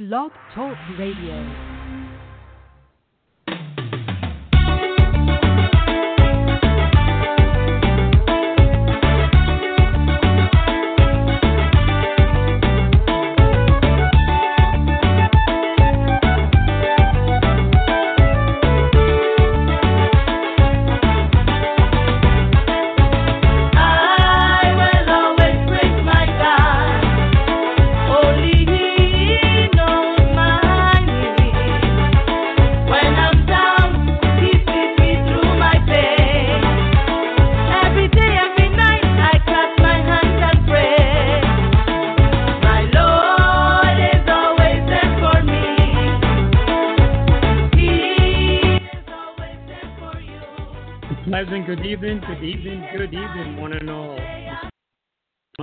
Blog Talk Radio. Good evening, good evening, good evening, one and all.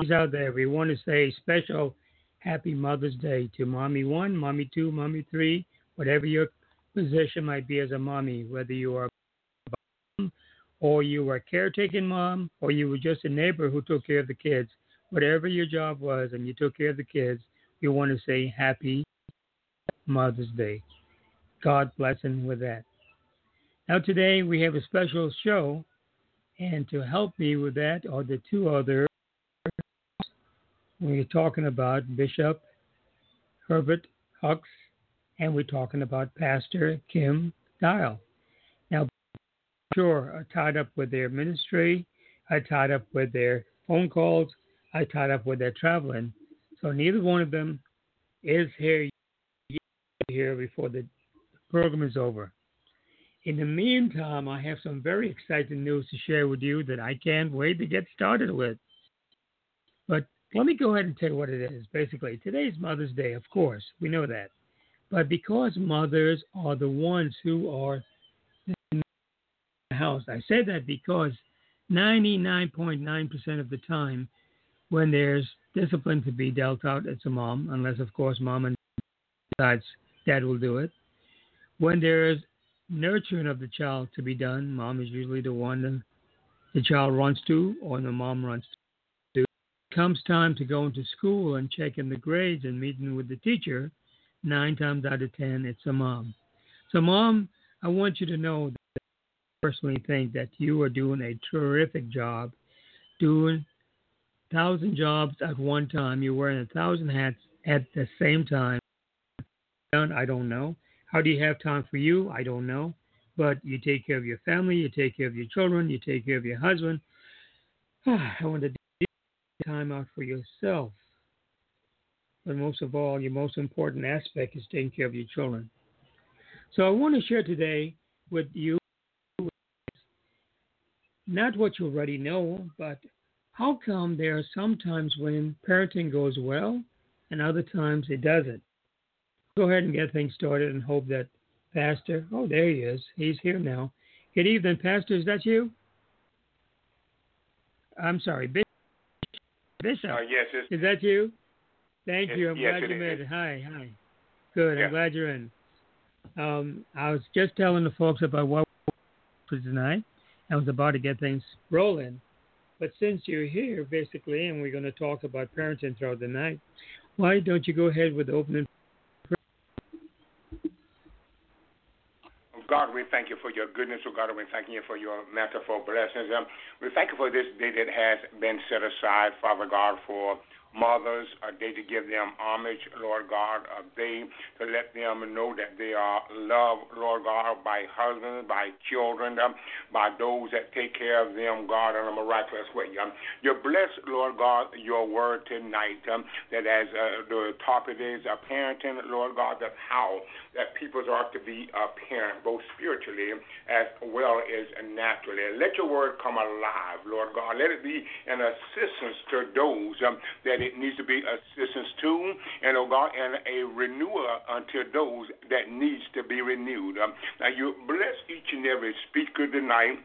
Out there, we want to say special happy Mother's Day to Mommy One, Mommy Two, Mommy Three, whatever your position might be as a mommy, whether you are a mom or you were a caretaking mom, or you were just a neighbor who took care of the kids. Whatever your job was, and you took care of the kids, we want to say happy Mother's Day. God blessing with that. Now, today we have a special show and to help me with that are the two other we're talking about Bishop Herbert Hucks and we're talking about Pastor Kim Dial. Now, sure, I tied up with their ministry, I tied up with their phone calls, I tied up with their traveling. So neither one of them is here here before the program is over. In the meantime, I have some very exciting news to share with you that I can't wait to get started with. But let me go ahead and tell you what it is. Basically, today's Mother's Day, of course, we know that. But because mothers are the ones who are in the house, I say that because 99.9% of the time, when there's discipline to be dealt out, it's a mom, unless, of course, mom and decides dad will do it. When there's nurturing of the child to be done. Mom is usually the one that the child runs to or the mom runs to. It comes time to go into school and checking the grades and meeting with the teacher. Nine times out of ten, it's a mom. So, mom, I want you to know that I personally think that you are doing a terrific job, doing thousand jobs at one time. You're wearing a thousand hats at the same time. I don't know. How do you have time for you? I don't know. But you take care of your family, you take care of your children, you take care of your husband. I want to take time out for yourself. But most of all, your most important aspect is taking care of your children. So I want to share today with you not what you already know, but how come there are some times when parenting goes well and other times it doesn't? Go ahead and get things started and hope that Pastor, oh, there he is. He's here now. Good evening, Pastor. Is that you? I'm sorry, Bishop. Bishop. Uh, yes. Is that you? Thank you. I'm yes, glad you made it. Hi, hi. Good. Yeah. I'm glad you're in. Um, I was just telling the folks about what for tonight. I was about to get things rolling. But since you're here, basically, and we're going to talk about parenting throughout the night, why don't you go ahead with the opening God, we thank you for your goodness, oh God, we thank you for your manifold blessings. Um, we thank you for this day that has been set aside, Father God, for mothers, a day to give them homage, Lord God, a day to let them know that they are loved, Lord God, by husbands, by children, um, by those that take care of them, God, in a miraculous way. Um, you bless, Lord God, your word tonight, um, that as uh, the topic is uh, parenting, Lord God, that how that people are to be a parent, both spiritually as well as naturally. Let your word come alive, Lord God. Let it be an assistance to those um, that that it needs to be assistance to, and oh God, and a renewer unto those that needs to be renewed. Um, now you bless each and every speaker tonight.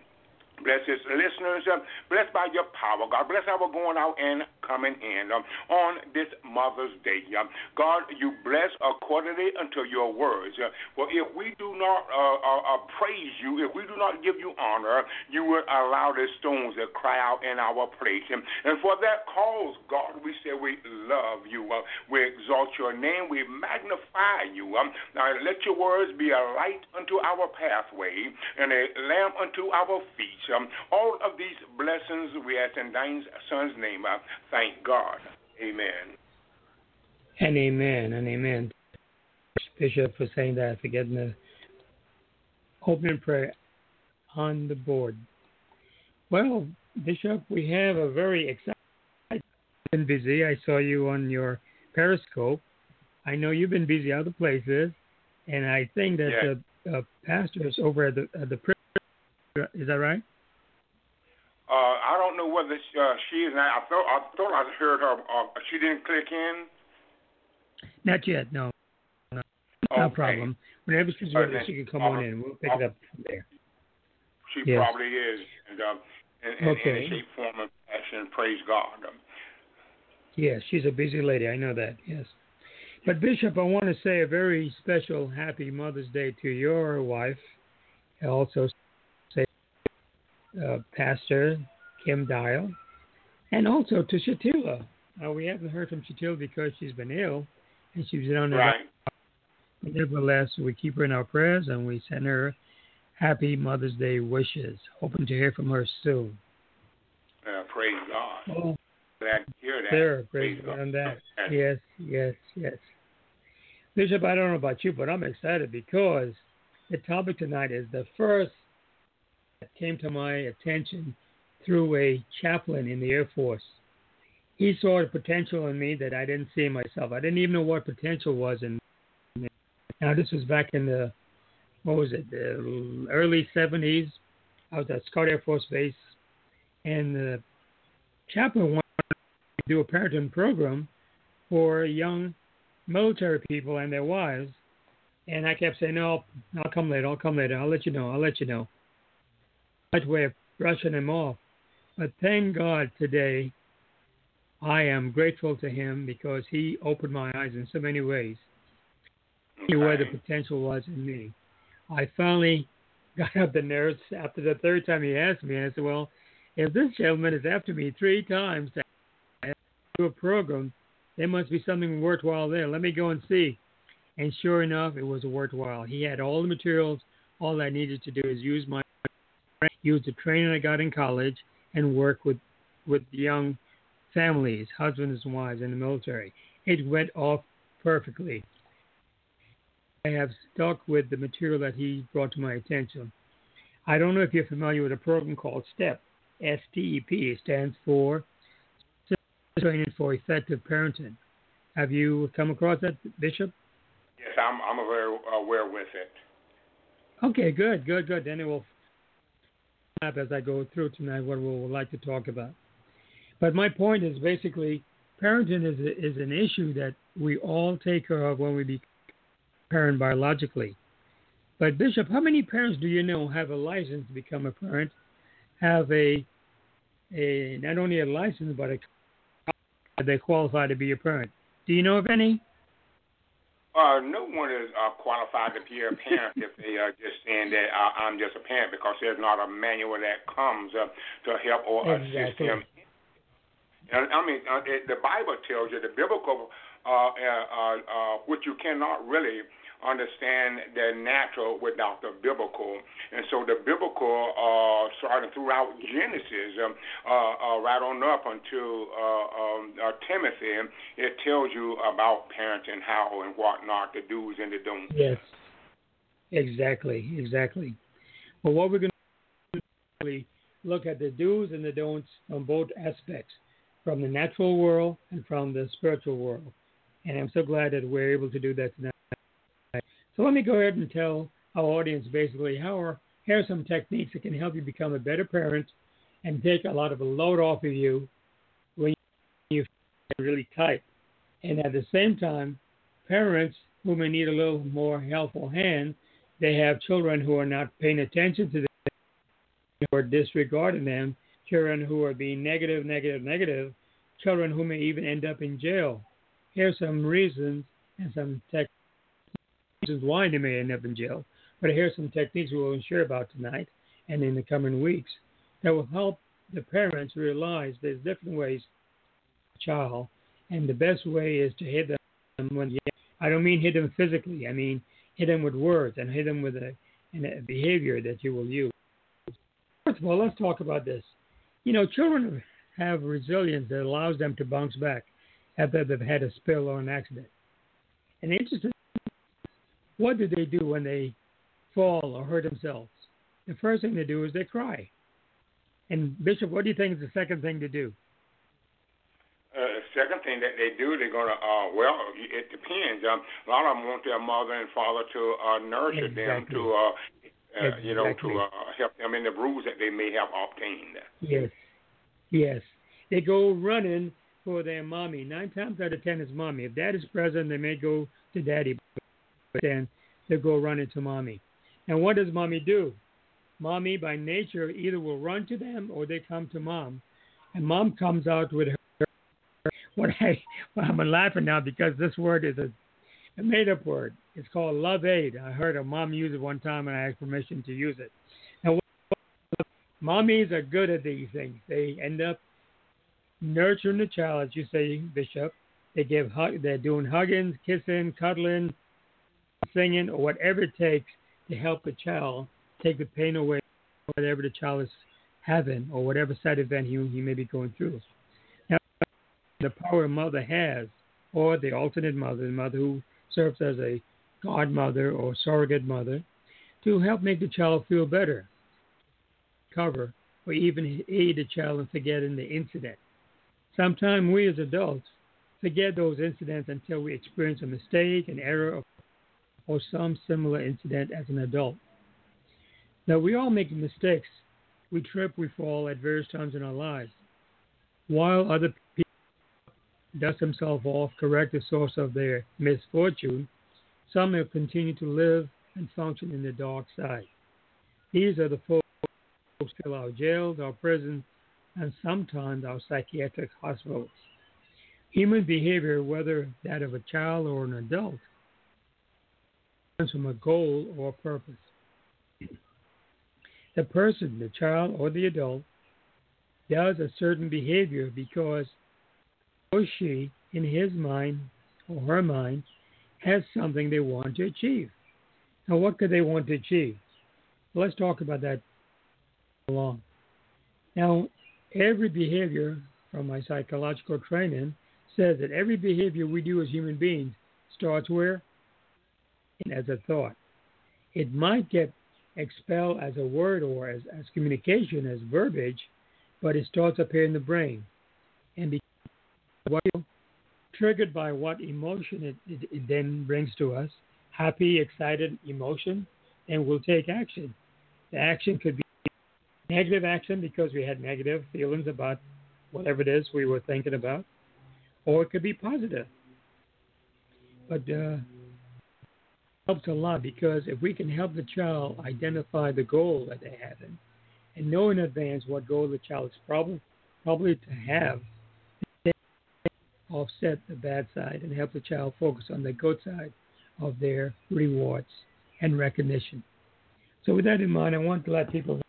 Bless his listeners. Um, bless by your power, God. Bless our going out and coming in um, on this Mother's Day. Um, God, you bless accordingly unto your words. Uh, for if we do not uh, uh, uh, praise you, if we do not give you honor, you will allow the stones to cry out in our place. And, and for that cause, God, we say we love you. Uh, we exalt your name. We magnify you. Um, now, let your words be a light unto our pathway and a lamp unto our feet. Um, all of these blessings we ask in thy son's name. Thank God. Amen. And amen. And amen. Bishop for saying that, for getting the opening prayer on the board. Well, Bishop, we have a very exciting been busy. I saw you on your Periscope. I know you've been busy other places, and I think that yeah. the uh, pastors over at the at the is that right? Uh, I don't know whether she, uh, she is. I thought I thought I heard her. Uh, she didn't click in. Not yet. No. No, okay. problem. Whenever she's ready, she can come on in. We'll pick it up from there. She Yes. probably is, and um, in, in, in Okay. a shape, form, of fashion. Praise God. Um, Yes, she's a busy lady. I know that. Yes. But Bishop, I want to say a very special happy Mother's Day to your wife. I also uh, Pastor Kim Dial, and also to Shatila. Uh, we haven't heard from Shatila because she's been ill, and she's been on the right. Nevertheless, we keep her in our prayers and we send her happy Mother's Day wishes, hoping to hear from her soon. Uh, praise God. Oh, Glad to hear that. there, praise Praise God on that. Yes, yes, yes. Bishop, I don't know about you, but I'm excited because the topic tonight is the first came to my attention through a chaplain in the Air Force. He saw the potential in me that I didn't see myself. I didn't even know what potential was in me. Now, this was back in the, what was it, the early 70s. I was at Scott Air Force Base, and the chaplain wanted to do a parenting program for young military people and their wives. And I kept saying, no, I'll come later. I'll come later. I'll let you know. I'll let you know. Way of brushing him off. But thank God today, I am grateful to him because he opened my eyes in so many ways. See where the potential was in me. I finally got up the nerves after the third time he asked me. And I said, well, if this gentleman is after me three times to do a program, there must be something worthwhile there. Let me go and see. And sure enough, it was worthwhile. He had all the materials. All I needed to do is use my use the training I got in college and work with with young families, husbands and wives in the military. It went off perfectly. I have stuck with the material that he brought to my attention. I don't know if you're familiar with a program called STEP. S T E P It stands for Training for Effective Parenting. Have you come across that, Bishop? Yes, I'm I'm very aware with it. Okay, good, good, good. Then it will as I go through tonight what we would like to talk about. But my point is basically parenting is a, is an issue that we all take care of when we become parent biologically. But Bishop, how many parents do you know have a license to become a parent, have a a not only a license but a they qualify to be a parent? Do you know of any? Uh, no one is uh, qualified to be a parent if they are just saying that uh, I'm just a parent because there's not a manual that comes uh, to help or assist them. And, I mean, uh, it, the Bible tells you the biblical, uh, uh, uh, uh, which you cannot really understand the natural without the biblical. And so the biblical, uh, starting throughout Genesis, um, uh, uh, right on up until uh, um, uh, Timothy, it tells you about parenting, how and what not, the do's and the don'ts. Yes. Exactly, exactly. Well, what we're going to do is look at the do's and the don'ts from both aspects, from the natural world and from the spiritual world. And I'm so glad that we're able to do that tonight. So let me go ahead and tell our audience basically how are here are some techniques that can help you become a better parent and take a lot of the load off of you when you feel really tight. And at the same time, parents who may need a little more helpful hand, they have children who are not paying attention to them or disregarding them, children who are being negative, negative, negative, children who may even end up in jail. Here's some reasons and some tech reasons why they may end up in jail. But here are some techniques we will share about tonight and in the coming weeks that will help the parents realize there's different ways to child and the best way is to hit them when I don't mean hit them physically. I mean hit them with words and hit them with a, a behavior that you will use. First of all, let's talk about this. You know, children have resilience that allows them to bounce back after they've had a spill or an accident. And interesting, what do they do when they fall or hurt themselves? The first thing they do is they cry. And Bishop, what do you think is the second thing to do? Uh, second thing that they do, they're gonna. Uh, well, it depends. Um, a lot of them want their mother and father to uh, nurture exactly. them to, uh, uh, exactly. you know, to uh, help them in the bruise that they may have obtained. Yes, yes. They go running for their mommy. Nine times out of ten, it's mommy. If dad is present, they may go to daddy, then they go running to mommy. And what does mommy do? Mommy, by nature, either will run to them or they come to mom, and mom comes out with her what I well, I'm laughing now because this word is a, a made up word. It's called love aid. I heard a mom use it one time and I asked permission to use it. Now, mommies are good at these things. They end up nurturing the child, as you say, Bishop. They give hug, they're doing hugging, kissing, cuddling, singing, or whatever it takes to help the child take the pain away, whatever the child is having, or whatever side event he, he may be going through Now, the power a mother has, or the alternate mother, the mother who serves as a godmother or surrogate mother, to help make the child feel better, cover, or even aid the child in forgetting the incident. Sometimes we as adults forget those incidents until we experience a mistake, an error, or some similar incident as an adult. Now, we all make mistakes. We trip, we fall at various times in our lives. While other people dust themselves off, correct the source of their misfortune, some will continue to live and function in the dark side. These are the folks who fill our jails, our prisons, and sometimes our psychiatric hospitals. Human behavior, whether that of a child or an adult, from a goal or purpose. The person, the child or the adult, does a certain behavior because or she, in his mind or her mind, has something they want to achieve. Now, what could they want to achieve? Let's talk about that along. Now, every behavior from my psychological training says that every behavior we do as human beings starts where? As a thought. It might get expelled as a word or as, as communication, as verbiage, but it starts up here in the brain. And what triggered by what emotion it, it, it then brings to us happy, excited emotion, and we'll take action. The action could be negative action because we had negative feelings about whatever it is we were thinking about, or it could be positive. But uh, helps a lot because if we can help the child identify the goal that they have and, and know in advance what goal the child is probably probably to have, offset the bad side and help the child focus on the good side of their rewards and recognition. So, with that in mind, I want to let people know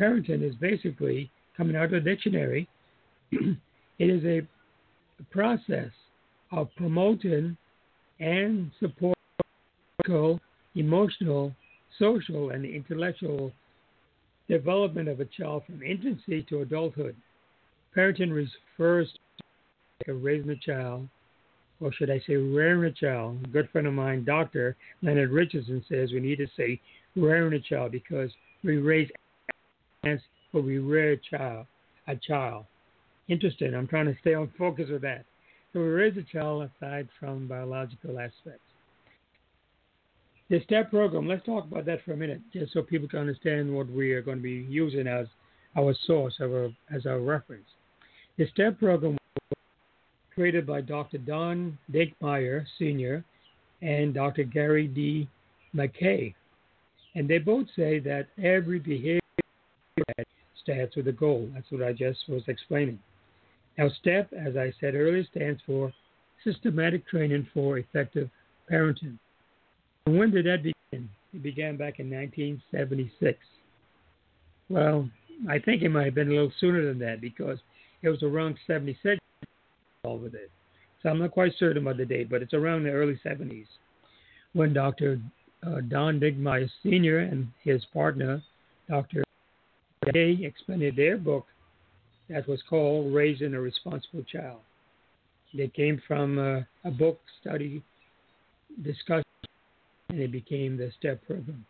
parenting is basically coming out of the dictionary. it is a process of promoting and supporting emotional, social, and intellectual development of a child from infancy to adulthood. Parenting refers to raising a child, or should I say rearing a child. A good friend of mine, Dr. Leonard Richardson, says we need to say rearing a child because we raise but we rear a child, a child. Interesting. I'm trying to stay on focus with that. So we raise a child aside from biological aspects. The STEP program, let's talk about that for a minute, just so people can understand what we are going to be using as our source, our, as our reference. The STEP program was created by Dr. Don Dinkmeyer Sr. and Dr. Gary D. McKay. And they both say that every behavior starts with a goal. That's what I just was explaining. Now, STEP, as I said earlier, stands for Systematic Training for Effective Parenting. When did that begin? It began back in 1976. Well, I think it might have been a little sooner than that because it was around 76 with it. So I'm not quite certain about the date, but it's around the early 70s when Dr. Uh, Don Dinkmeyer Sr. and his partner, Dr. Day, expanded their book that was called Raising a Responsible Child. They came from uh, a book study discussion and it became the STEP program.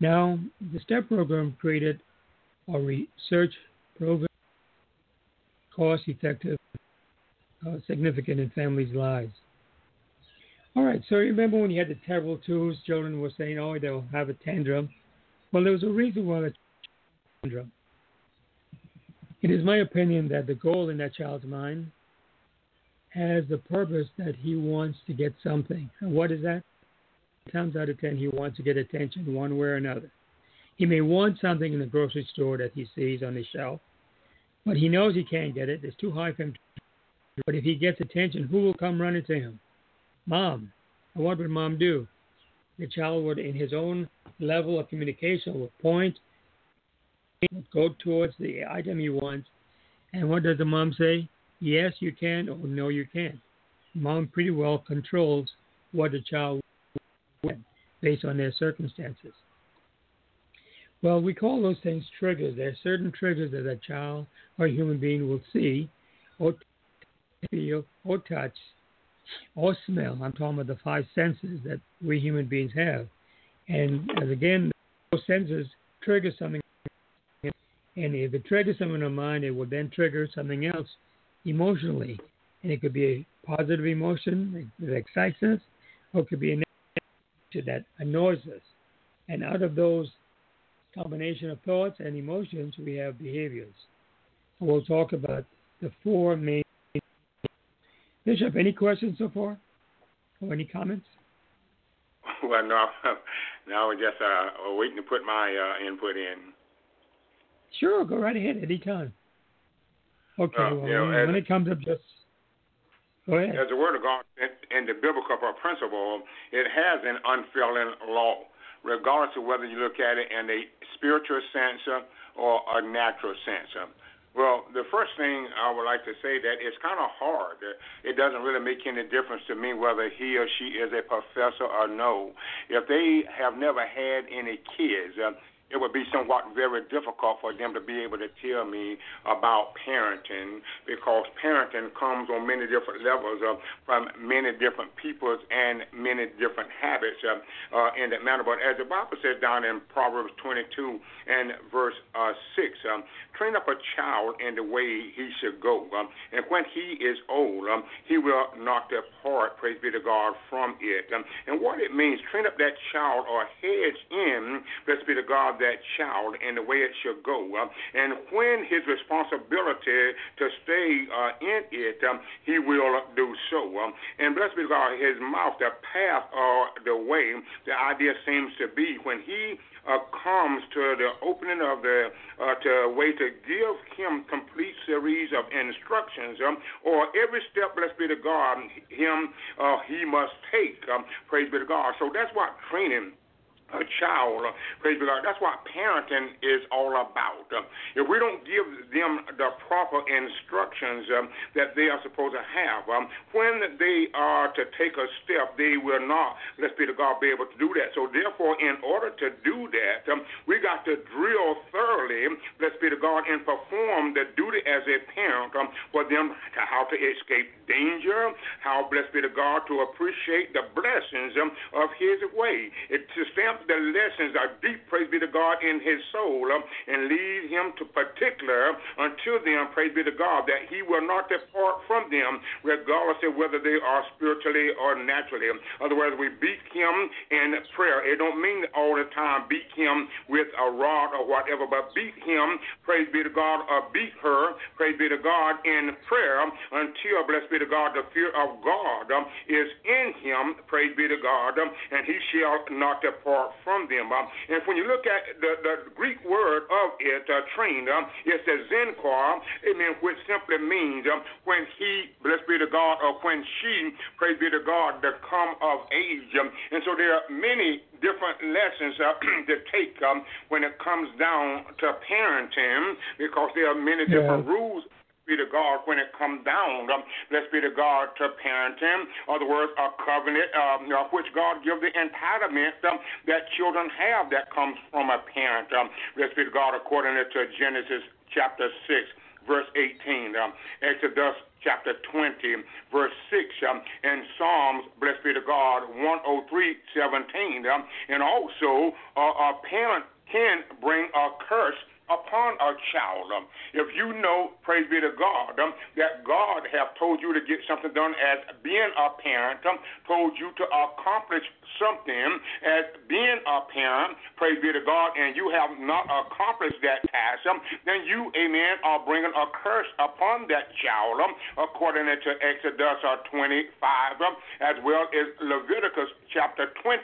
Now, the STEP program created a research program cost effective, uh, significant in families' lives. All right, so remember when you had the terrible twos, children were saying, oh, they'll have a tantrum. Well, there was a reason why the tantrum. It is my opinion that the goal in that child's mind has the purpose that he wants to get something. And what is that? Times out of ten, he wants to get attention one way or another. He may want something in the grocery store that he sees on the shelf, but he knows he can't get it. It's too high for him. But if he gets attention, who will come running to him? Mom. And what would mom do? The child would, in his own level of communication, would point go towards the item he wants. And what does the mom say? Yes, you can, or no, you can't. Mom pretty well controls what the child based on their circumstances. Well, we call those things triggers. There are certain triggers that a child or a human being will see, or feel, or touch, or smell. I'm talking about the five senses that we human beings have. And as again, those senses trigger something and if it triggers something in our mind, it will then trigger something else emotionally. And it could be a positive emotion that excites us, or it could be a that annoys us. And out of those combination of thoughts and emotions, we have behaviors. And we'll talk about the four main. Bishop, any questions so far? Or any comments? Well, no. Now we're just uh, waiting to put my uh, input in. Sure, go right ahead anytime. Okay, uh, well, you know, when, when it comes up, just As the Word of God and the biblical principle, it has an unfailing law, regardless of whether you look at it in a spiritual sense or a natural sense. Well, the first thing I would like to say that it's kind of hard. It doesn't really make any difference to me whether he or she is a professor or no. If they have never had any kids, uh, it would be somewhat very difficult for them to be able to tell me about parenting because parenting comes on many different levels uh, from many different peoples and many different habits uh, uh, in that manner. But as the Bible says down in Proverbs 22 and verse uh, 6, um, train up a child in the way he should go. Um, and when he is old, um, he will not depart, praise be to God, from it. Um, and what it means, train up that child or hedge in, blessed be to God, that child in the way it should go. Uh, and when his responsibility to stay uh, in it, um, he will do so. Um, and blessed be God, his mouth, the path or the way, the idea seems to be when he uh, comes to the opening of the uh, to way to give him complete series of instructions, um, or every step, blessed be to God, him uh, he must take. Um, praise be to God. So that's what training a child. Praise be God. That's what parenting is all about. If we don't give them the proper instructions um, that they are supposed to have, um, when they are to take a step, they will not, let's be the God, be able to do that. So therefore, in order to do that, um, got to drill thoroughly, let's be the God, and perform the duty as a parent um, for them to how to escape danger, how, blessed be the God, to appreciate the blessings um, of His way. It to stamp the lessons are deep, praise be to God, in his soul, um, and lead him to particular unto them, praise be to God, that he will not depart from them, regardless of whether they are spiritually or naturally. Otherwise, we beat him in prayer. It don't mean all the time beat him with a rod or whatever, but beat him, praise be to God, or beat her, praise be to God, in prayer until, blessed be to God, the fear of God is in him, praise be to God, and he shall not depart from them. And when you look at the, the Greek word of it, uh, trained, um, it's a zenkar, amen, which simply means um, when he, blessed be the God, or when she, praise be to God, the come of age. And so there are many different lessons uh, to take um, when it comes down to parenting because there are many different yeah. rules be to God when it comes down. Um, let's be to God to parenting. Other words, a covenant um, which God gives the entitlement um, that children have that comes from a parent. Um, let's be to God according to Genesis chapter 6, verse 18. Um, Exodus chapter 20, verse 6, um, and Psalms, blessed be to God, 103, 17. Um, and also, uh, a parent can bring a curse upon a child. Um, if you know, praise be to God, um, that God have told you to get something done as being a parent, um, told you to accomplish something as being a parent, praise be to God, and you have not accomplished that task, then you, amen, are bringing a curse upon that child, according to Exodus uh, 25, um, as well as Leviticus chapter 20,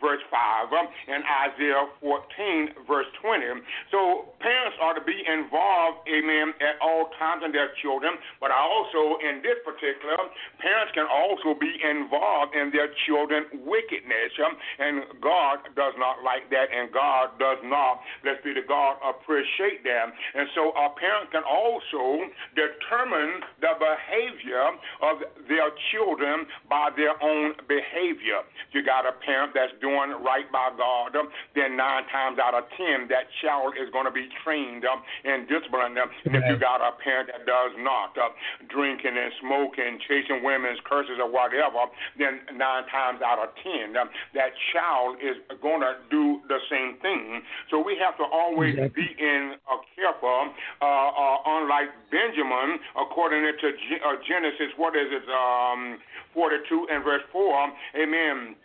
verse 5, um, and Isaiah 14, verse 20. So parents are to be involved, amen, at all times in their children, but also in this particular, parents can also be involved in their children wickedness um, and God does not like that, and God does not, let's be the God, appreciate that. And so a parent can also determine the behavior of their children by their own behavior. You got a parent that's doing right by God, um, then nine times out of ten, that child is going to be trained and disciplined. If you got a parent that does not, uh, drinking and smoking, chasing women's curses or whatever, then nine times out of ten, that child is going to do the same thing. So we have to always exactly. be in uh, careful. Uh, uh, unlike Benjamin, according to G- uh, Genesis, what is it, um, 42 and verse 4, amen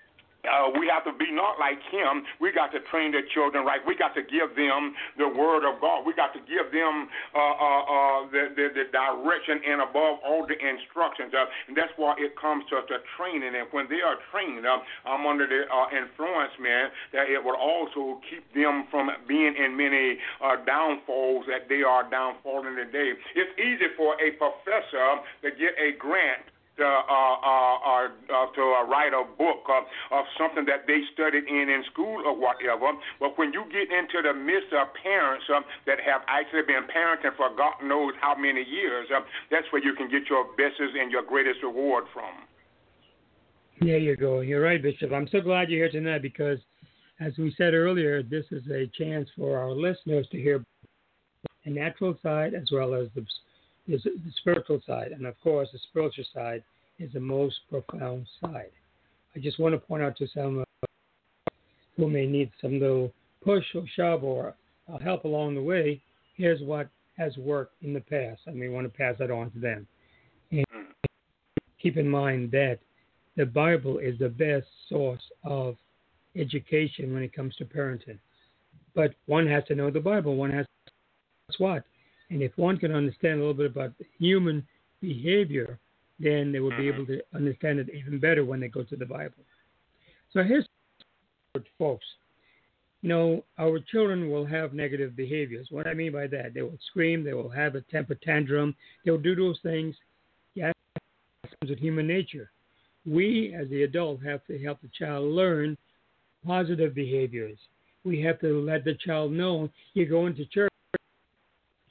uh, we have to be not like him. We got to train the children right. We got to give them the word of God. We got to give them uh, uh, uh, the, the, the direction and above all the instructions. Uh, and that's why it comes to the training. And when they are trained, uh, I'm under the influence, man, that it will also keep them from being in many downfalls that they are downfalling today. It's easy for a professor to get a grant uh, uh, uh, to write a book of something that they studied in in school or whatever. But when you get into the midst of parents that have actually been parenting for God knows how many years, that's where you can get your bestest and your greatest reward from. There you go. You're right, Bishop. I'm so glad you're here tonight because, as we said earlier, this is a chance for our listeners to hear the natural side as well as the is the spiritual side. And of course, the spiritual side is the most profound side. I just want to point out to some uh, who may need some little push or shove or uh, help along the way. Here's what has worked in the past. I may want to pass that on to them. And keep in mind that the Bible is the best source of education when it comes to parenting. But one has to know the Bible. One has to that's what and if one can understand a little bit about human behavior, then they will be mm-hmm. able to understand it even better when they go to the Bible. So here's folks. You know, our children will have negative behaviors. What I mean by that, they will scream, they will have a temper tantrum, they will do those things. Yeah, comes with human nature. We, as the adult, have to help the child learn positive behaviors. We have to let the child know you're going to church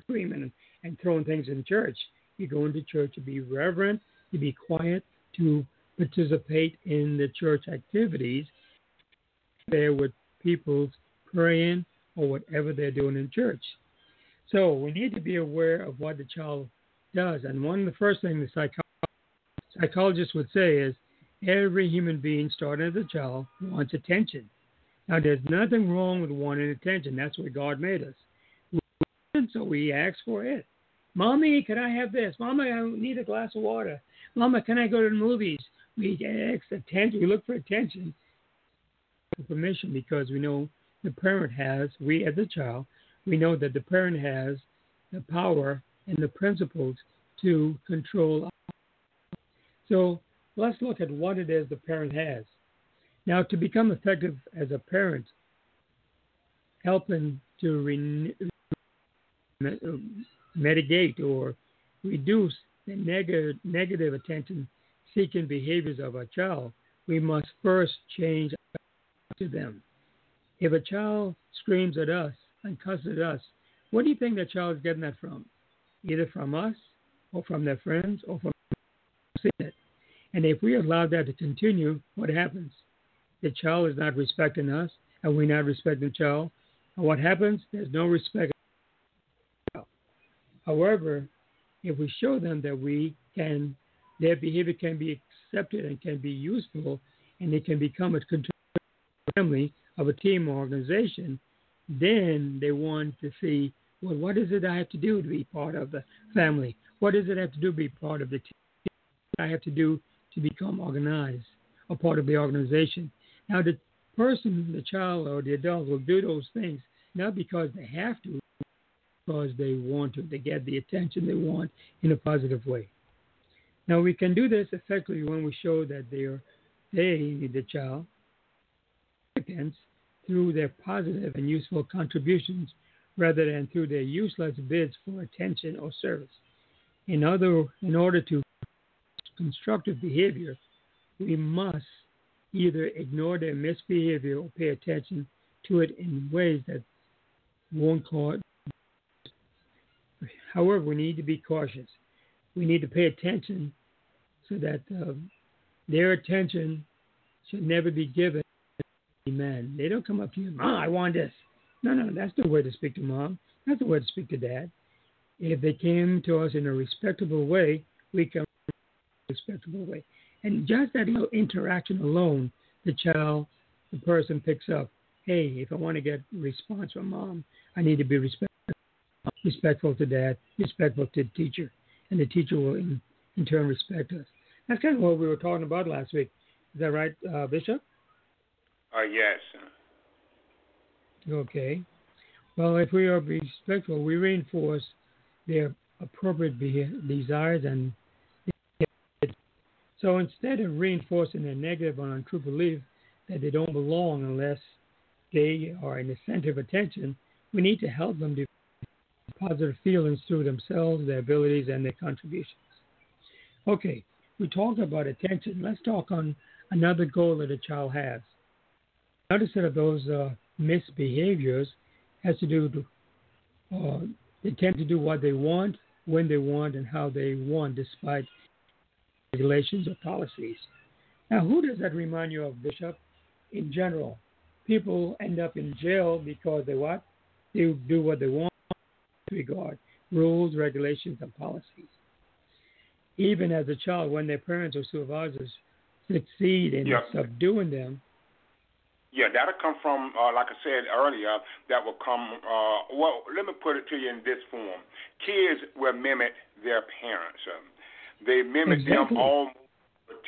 screaming and, and throwing things in church. You go into church to be reverent, to be quiet, to participate in the church activities there with people praying or whatever they're doing in church. So we need to be aware of what the child does. And one of the first things the psychologist would say is every human being, starting as a child, wants attention. Now, there's nothing wrong with wanting attention. That's what God made us so we ask for it. Mommy, can I have this? Mama, I need a glass of water. Mama, can I go to the movies? We ask attention. We look for attention, for permission, because we know the parent has, we as a child, we know that the parent has the power and the principles to control. So let's look at what it is the parent has. Now, to become effective as a parent, helping to re- mitigate uh, or reduce the negative, negative attention seeking behaviors of a child, we must first change to them. If a child screams at us and cusses at us, what do you think that child is getting that from? Either from us or from their friends or from it. And if we allow that to continue, what happens? The child is not respecting us, and we're not respecting the child. And what happens? There's no respect. However, if we show them that we can, their behavior can be accepted and can be useful, and they can become a family of a team or organization, then they want to see, well, what is it I have to do to be part of the family? What does it have to do to be part of the team? I have to do to become organized, a part of the organization. Now, the person, the child or the adult will do those things not because they have to, because they want to. They get the attention they want in a positive way. Now, we can do this effectively when we show that they are, they, the child, through their positive and useful contributions rather than through their useless bids for attention or service. In, other, in order to constructive behavior, we must either ignore their misbehavior or pay attention to it in ways that won't cause. However, we need to be cautious. We need to pay attention so that uh, their attention should never be given to men. They don't come up to you, Mom, I want this. No, no, that's the way to speak to mom. That's the way to speak to dad. If they came to us in a respectable way, we come respectable way. And just that little interaction alone, the child, the person picks up, hey, if I want to get response from mom, I need to be respectful, respectful to dad, respectful to the teacher, and the teacher will in, in turn respect us. That's kind of what we were talking about last week. Is that right, uh, Bishop? Uh, yes. Okay. Well, if we are respectful, we reinforce their appropriate desires and so instead of reinforcing their negative or untrue belief that they don't belong unless they are in the center of attention, we need to help them positive feelings through themselves, their abilities, and their contributions. Okay, we talked about attention. Let's talk on another goal that a child has. Another set of those uh, misbehaviors has to do with uh, they tend to do what they want, when they want, and how they want, despite regulations or policies. Now, who does that remind you of, Bishop? In general, people end up in jail because they what? They do what they want regard rules, regulations, and policies. Even as a child, when their parents or supervisors succeed in yep. subduing them. Yeah, that'll come from, uh, like I said earlier, that will come. Uh, well, let me put it to you in this form: kids will mimic their parents. Um, they mimic exactly. them almost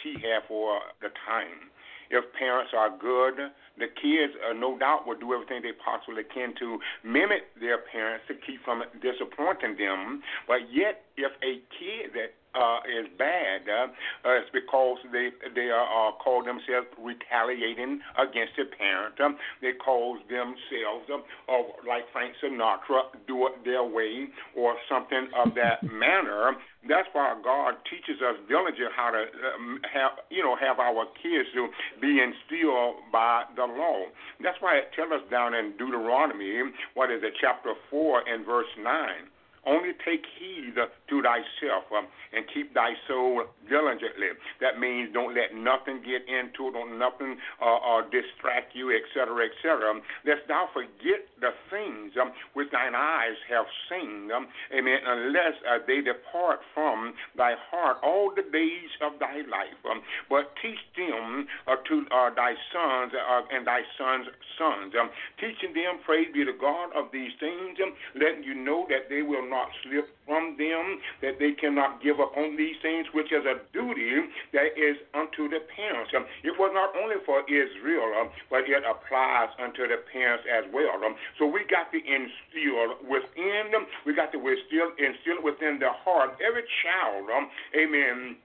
T half for the time. If parents are good, the kids, uh, no doubt, will do everything they possibly can to mimic their parents to keep from disappointing them. But yet, if a kid that uh, is bad, uh, uh, it's because they they are uh, call themselves retaliating against their parent. Um, they call themselves, um, uh, like Frank Sinatra, do it their way or something of that manner. That's why God teaches us diligently how to um, have you know have our kids to be instilled by the law. That's why it tells us down in Deuteronomy, what is it, chapter four and verse nine only take heed to thyself um, and keep thy soul diligently. That means don't let nothing get into it, don't nothing uh, uh, distract you, etc., etc. Lest thou forget the things um, which thine eyes have seen, um, amen, unless uh, they depart from thy heart all the days of thy life. Um, but teach them uh, to uh, thy sons uh, and thy sons' sons, um, teaching them, praise be to God, of these things, um, letting you know that they will not slip from them, that they cannot give up on these things, which is a duty that is unto the parents. It was not only for Israel, um, but it applies unto the parents as well. Um, so we got to instill within them, we got to instill, instill within the heart, every child, um, amen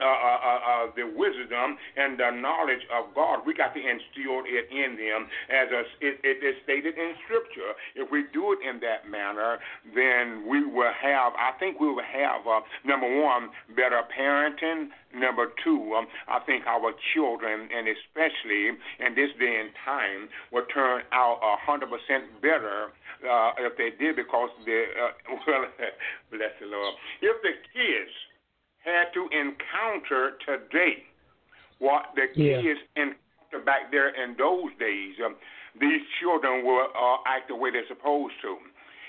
uh, uh, uh, uh, the wisdom and the knowledge of God. We got to instill it in them, as a, it, it is stated in Scripture. If we do it in that manner, then we will have. I think we will have uh, number one, better parenting. Number two, um, I think our children, and especially in this day and time, will turn out a hundred percent better uh, if they did, because the uh, well, bless the Lord. If the kids had to encounter today what the yeah. kids encountered back there in those days. Um, these children will uh, act the way they're supposed to.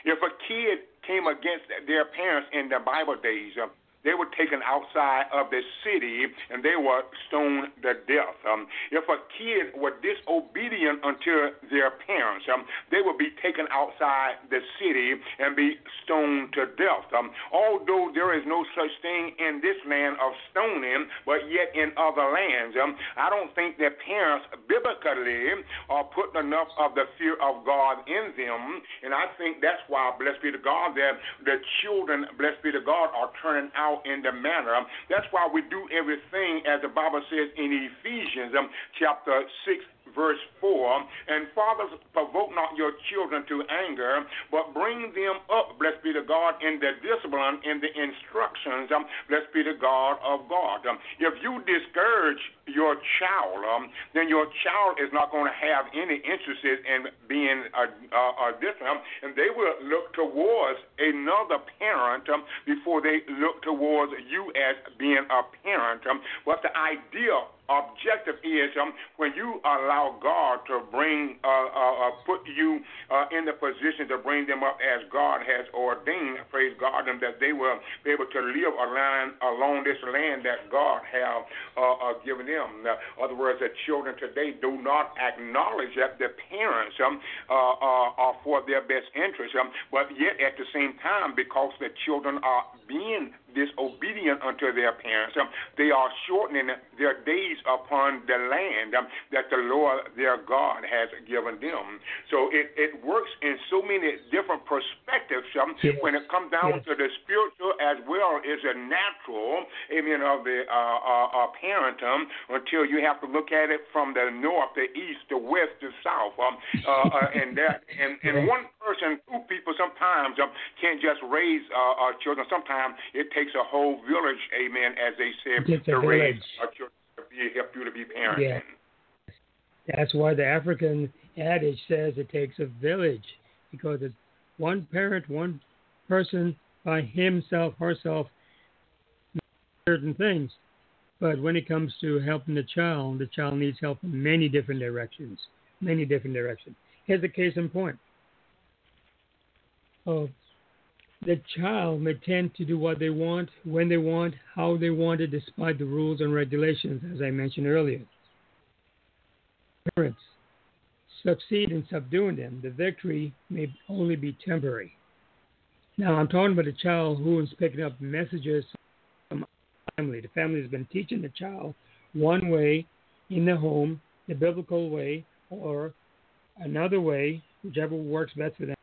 If a kid came against their parents in the Bible days, uh, they were taken outside of the city and they were stoned to death. Um, if a kid were disobedient unto their parents, um, they would be taken outside the city and be stoned to death. Um, although there is no such thing in this land of stoning, but yet in other lands, um, I don't think that parents biblically are putting enough of the fear of God in them, and I think that's why, blessed be the God, that the children, blessed be the God, are turning out out in the manner. That's why we do everything as the Bible says in Ephesians um, chapter 6, verse 4 And fathers, provoke not your children to anger, but bring them up, blessed be the God, in the discipline, in the instructions, um, blessed be the God of God. Um, if you discourage your child, um, then your child is not going to have any interest in being a, a, a different, and they will look towards another parent before they look towards you as being a parent. But the idea objective is um, when you allow God to bring, uh, uh, uh, put you uh, in the position to bring them up as God has ordained, praise God, and that they will be able to live along, along this land that God have uh, given them. In other words, the children today do not acknowledge that the parents um, are for their best interest, um, but yet at the same time, because the children are being disobedient unto their parents. Um, they are shortening their days upon the land um, that the Lord their God has given them. So it, it works in so many different perspectives um, yes. when it comes down yes. to the spiritual as well as the natural, amen, of the uh, uh, uh, parentum until you have to look at it from the north, the east, the west, the south. Um, uh, uh, and that, and, and one person, two people sometimes um, can't just raise children. Sometimes it takes takes a whole village, amen, as they said, to raise a children, to help you to be parenting. Yeah. That's why the African adage says it takes a village, because it's one parent, one person by himself, herself, certain things. But when it comes to helping the child, the child needs help in many different directions. Many different directions. Here's a case in point. Oh, the child may tend to do what they want, when they want, how they want it, despite the rules and regulations, as I mentioned earlier. Parents succeed in subduing them. The victory may only be temporary. Now, I'm talking about a child who is picking up messages from the family. The family has been teaching the child one way in the home, the biblical way, or another way, whichever works best for them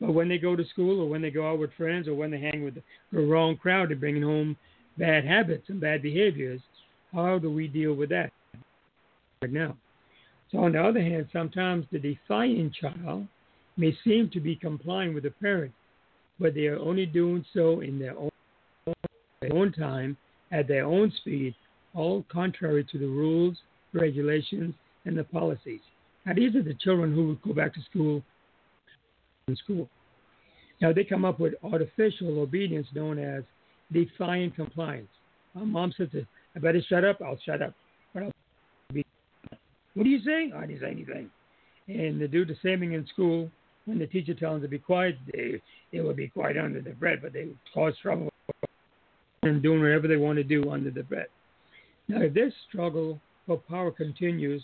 but when they go to school or when they go out with friends or when they hang with the wrong crowd, they're bringing home bad habits and bad behaviors. How do we deal with that right now? So, on the other hand, sometimes the defiant child may seem to be complying with the parent, but they are only doing so in their own, their own time, at their own speed, all contrary to the rules, regulations, and the policies. Now, these are the children who would go back to school in school. Now they come up with artificial obedience known as defiant compliance. My mom says, "I better shut up." I'll shut up. What are you saying? I didn't say anything. And they do the same thing in school. When the teacher tells them to be quiet, they they will be quiet under the bread, but they cause trouble and doing whatever they want to do under the bread. Now, if this struggle for power continues,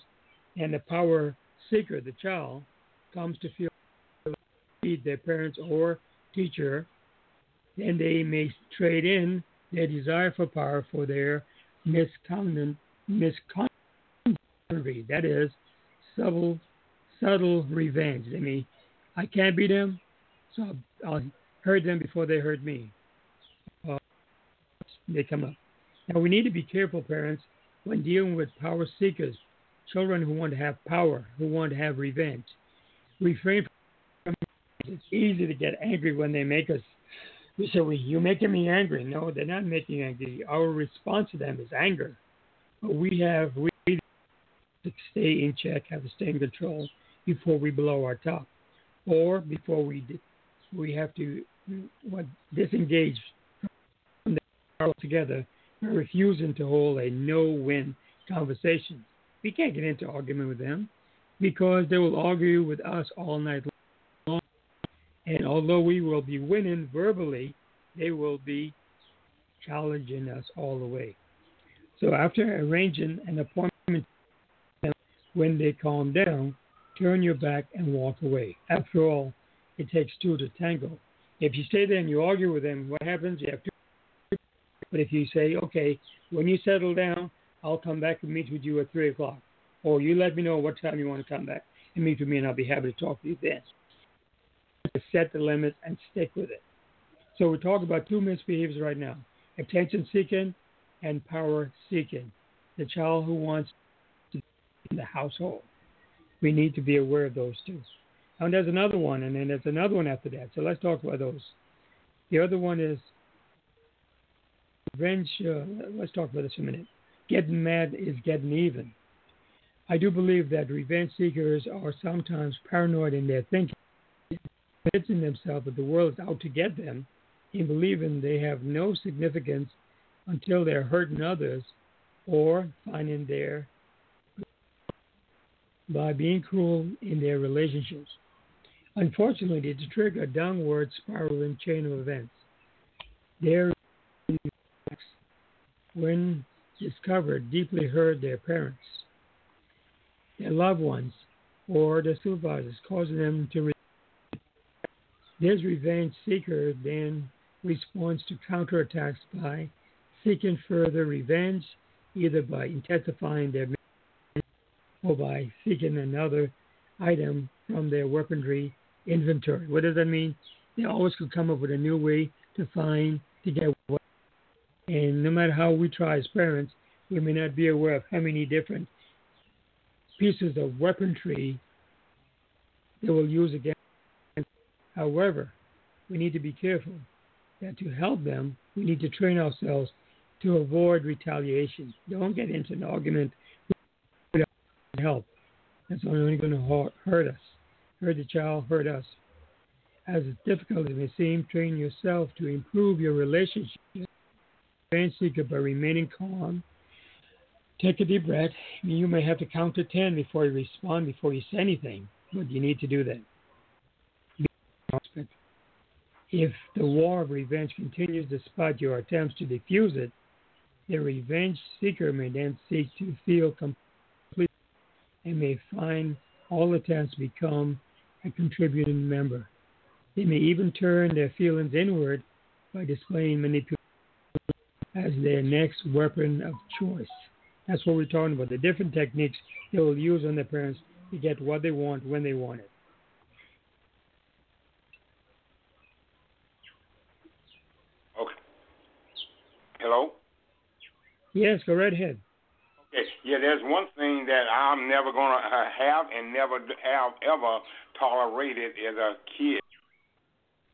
and the power seeker, the child, comes to feel their parents or teacher, then they may trade in their desire for power for their misconduct, misconduct that is, subtle, subtle revenge. I mean, I can't beat them, so I'll, I'll hurt them before they hurt me. Uh, they come up. Now, we need to be careful, parents, when dealing with power seekers, children who want to have power, who want to have revenge. Refrain from it's easy to get angry when they make us. We say, well, "You're making me angry." No, they're not making you angry. Our response to them is anger. But we have we to stay in check, have to stay in control before we blow our top, or before we we have to what disengage from the together by refusing to hold a no-win conversation. We can't get into argument with them because they will argue with us all night long. And although we will be winning verbally, they will be challenging us all the way. So after arranging an appointment when they calm down, turn your back and walk away. After all, it takes two to tango. If you stay there and you argue with them, what happens? You have two. But if you say, okay, when you settle down, I'll come back and meet with you at 3 o'clock. Or you let me know what time you want to come back and meet with me, and I'll be happy to talk to you then. Set the limits and stick with it. So we're talking about two misbehaviors right now attention seeking and power seeking. The child who wants to be in the household. We need to be aware of those two. And there's another one, and then there's another one after that. So let's talk about those. The other one is revenge. Uh, let's talk about this a minute. Getting mad is getting even. I do believe that revenge seekers are sometimes paranoid in their thinking, convincing themselves that the world is out to get them, in believing they have no significance until they're hurting others or finding their by being cruel in their relationships. Unfortunately, it's trigger a downward spiraling chain of events. Their when discovered, deeply hurt their parents, their loved ones, or their supervisors, causing them to. This revenge seeker then responds to counterattacks by seeking further revenge, either by intensifying their or by seeking another item from their weaponry inventory. What does that mean? They always could come up with a new way to find to get what. And no matter how we try as parents, we may not be aware of how many different pieces of weaponry they will use against. However, we need to be careful that to help them, we need to train ourselves to avoid retaliation. Don't get into an argument without help. That's only going to hurt us hurt the child, hurt us. As difficult as it may seem, train yourself to improve your relationship. Train seeker by remaining calm. Take a deep breath. You may have to count to 10 before you respond, before you say anything, but you need to do that. If the war of revenge continues despite your attempts to defuse it, the revenge seeker may then seek to feel complete and may find all attempts become a contributing member. They may even turn their feelings inward by displaying manipulation as their next weapon of choice. That's what we're talking about the different techniques they will use on their parents to get what they want when they want it. Okay. Hello? Yes, go right ahead. Okay. Yeah, there's one thing that I'm never going to uh, have and never have ever tolerated as a kid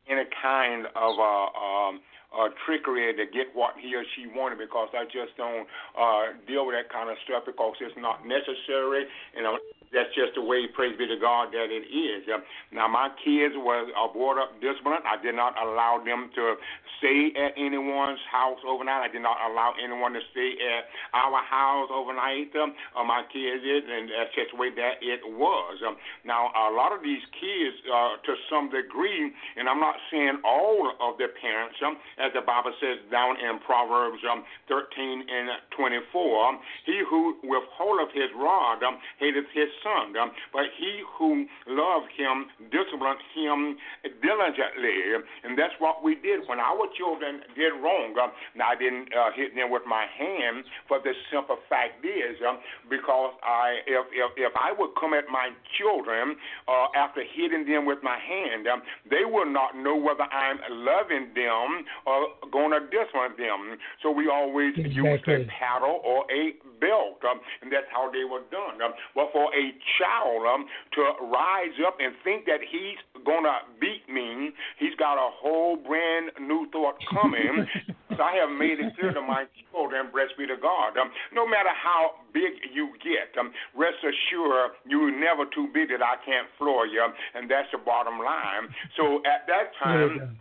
any kind of uh, um, uh, trickery to get what he or she wanted because I just don't uh, deal with that kind of stuff because it's not necessary and I'm that's just the way, praise be to God, that it is. Now, my kids were brought up disciplined. I did not allow them to stay at anyone's house overnight. I did not allow anyone to stay at our house overnight. Um, uh, my kids did, and that's just the way that it was. Um, now, a lot of these kids, uh, to some degree, and I'm not saying all of their parents, um, as the Bible says down in Proverbs um, 13 and 24, um, he who withholdeth his rod um, hateth his son. Um, but he who loved him disciplined him diligently. And that's what we did when our children did wrong. Um, now, I didn't uh, hit them with my hand, but the simple fact is, um, because I, if, if, if I would come at my children uh, after hitting them with my hand, they will not know whether I'm loving them or going to discipline them. So we always exactly. use a paddle or a belt, um, and that's how they were done. Um, but for a child um, to rise up and think that he's going to beat me, he's got a whole brand new thought coming. so I have made it clear to my children, blessed be to God, um, no matter how big you get, um, rest assured you're never too big that I can't floor you, and that's the bottom line. So at that time,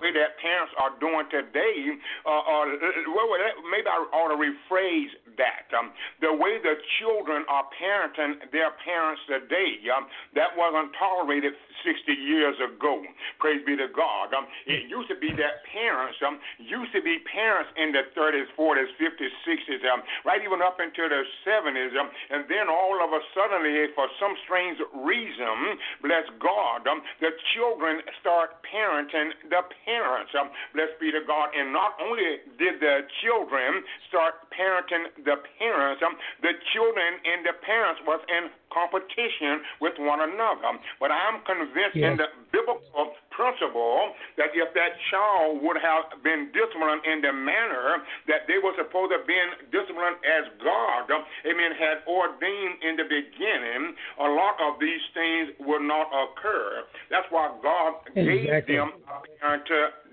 way that parents are doing today, uh, or well, maybe I ought to rephrase that. Um, the way the children are parenting their parents today, um, that wasn't tolerated 60 years ago. Praise be to God. Um, it used to be that parents um, used to be parents in the 30s, 40s, 50s, 60s, um, right even up into the 70s, um, and then all of a sudden, for some strange reason, bless God, um, the children start parenting the parents. Um, bless be to God. And not only did the children start parenting the parents, um, the children and the parents was in competition with one another. But I'm convinced yes. in the biblical principle that if that child would have been disciplined in the manner that they were supposed to have been disciplined as God, amen, had ordained in the beginning, a lot of these things would not occur. That's why God exactly. gave them a parent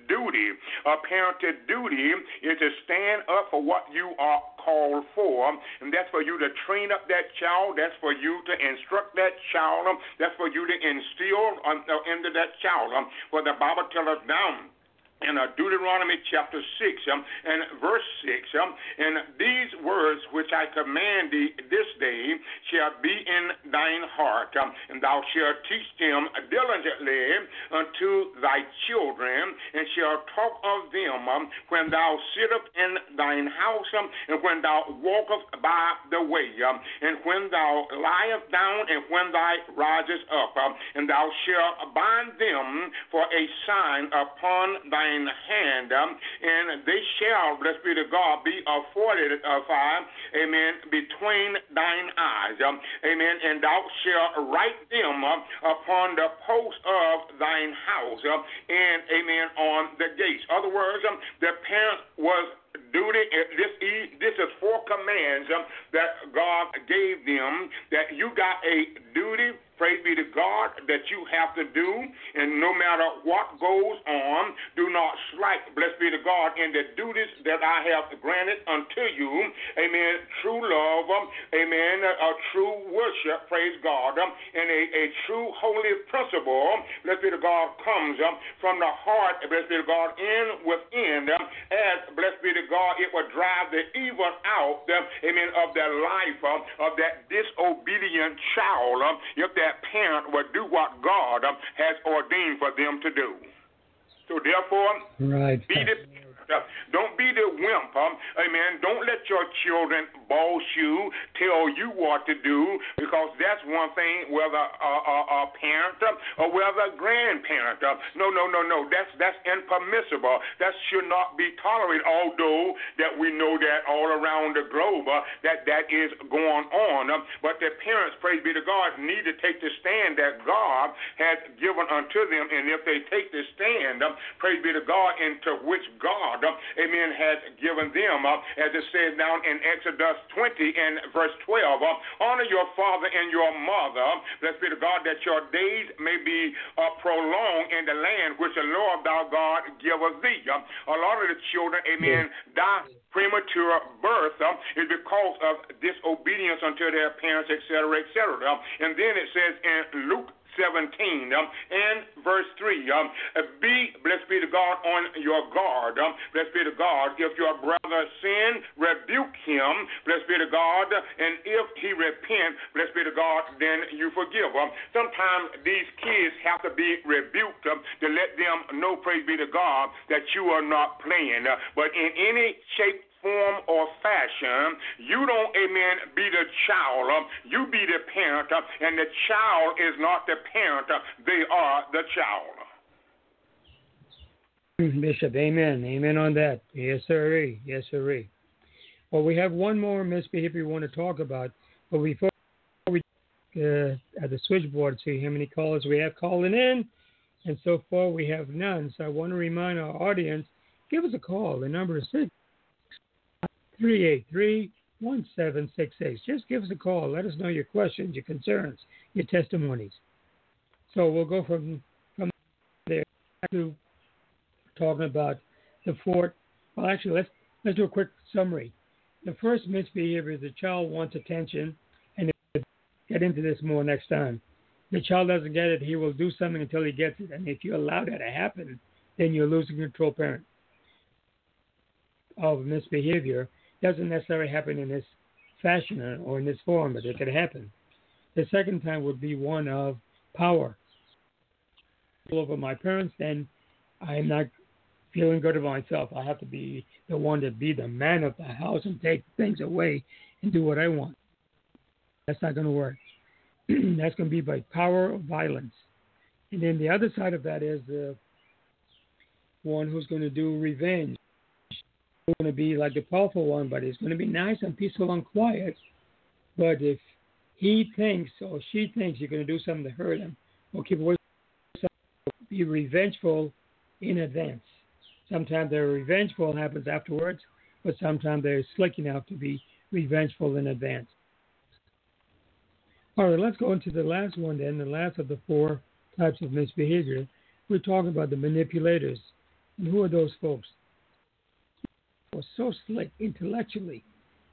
duty. A parental duty is to stand up for what you are called for, and that's for you to train up that child. That's for you to instruct that child. That's for you to instill um, uh, into that child. Um, for the Bible tells us down in uh, Deuteronomy chapter 6 um, and verse 6. Um, and these words which I command thee this day shall be in thine heart, um, and thou shalt teach them diligently unto thy children, and shalt talk of them um, when thou sittest in thine house, um, and when thou walkest by the way, um, and when thou liest down, and when thou risest up, and thou shalt bind them for a sign upon thy thine hand, um, and they shall, blessed be to God, be afforded uh, fire, amen, between thine eyes, um, amen, and thou shalt write them uh, upon the post of thine house, uh, and amen, on the gates. Other words, um, the parent was duty. This this is four commands um, that God gave them that you got a duty praise be to God, that you have to do. And no matter what goes on, do not slight, blessed be to God, in the duties that I have granted unto you. Amen. True love, amen. A true worship, praise God, and a, a true holy principle, blessed be to God, comes from the heart, blessed be to God, in within, as blessed be to God, it will drive the evil out, amen, of the life of that disobedient child. If that that parent will do what God um, has ordained for them to do. So therefore, right. be the don't be the wimp. Um, amen. Don't let your children boss you, tell you what to do, because that's one thing, whether a, a, a parent or whether a grandparent. Uh, no, no, no, no. That's that's impermissible. That should not be tolerated. Although that we know that all around the globe uh, that that is going on. Um, but the parents, praise be to God, need to take the stand that God has given unto them, and if they take the stand, um, praise be to God, into which God Amen, has given them, uh, as it says down in Exodus 20 and verse 12. Uh, honor your father and your mother. Blessed be the God that your days may be uh, prolonged in the land which the Lord thou God giveth thee. a lot of the children, amen, die premature birth um, is because of disobedience unto their parents, etc., etc. And then it says in Luke 17 um, and verse 3. Um, be, blessed be the God, on your guard. Um, blessed be the God. If your brother sin, rebuke him. Blessed be the God. And if he repent, blessed be the God, then you forgive. Um, sometimes these kids have to be rebuked um, to let them know, praise be to God, that you are not playing. Uh, but in any shape, form or fashion. You don't, amen, be the child. You be the parent, and the child is not the parent. They are the child. Bishop, amen. Amen on that. Yes, sir. Yes, sir. Well, we have one more misbehavior we want to talk about, but before we uh, at the switchboard see how many callers we have calling in, and so far we have none. So I want to remind our audience, give us a call. The number is six three eight three one seven six six. Just give us a call. Let us know your questions, your concerns, your testimonies. So we'll go from from there to talking about the four. Well, actually, let's let's do a quick summary. The first misbehavior is the child wants attention, and get into this more next time. The child doesn't get it, he will do something until he gets it, and if you allow that to happen, then you're losing control parent of misbehavior. Doesn't necessarily happen in this fashion or in this form, but it could happen. The second time would be one of power over my parents, then I'm not feeling good about myself. I have to be the one to be the man of the house and take things away and do what I want. That's not going to work. That's going to be by power or violence. And then the other side of that is the one who's going to do revenge. Going to be like the powerful one, but it's going to be nice and peaceful and quiet. But if he thinks or she thinks you're going to do something to hurt him or keep away, be revengeful in advance. Sometimes they're revengeful happens afterwards, but sometimes they're slick enough to be revengeful in advance. All right, let's go into the last one then, the last of the four types of misbehavior. We're talking about the manipulators. And who are those folks? So slick intellectually.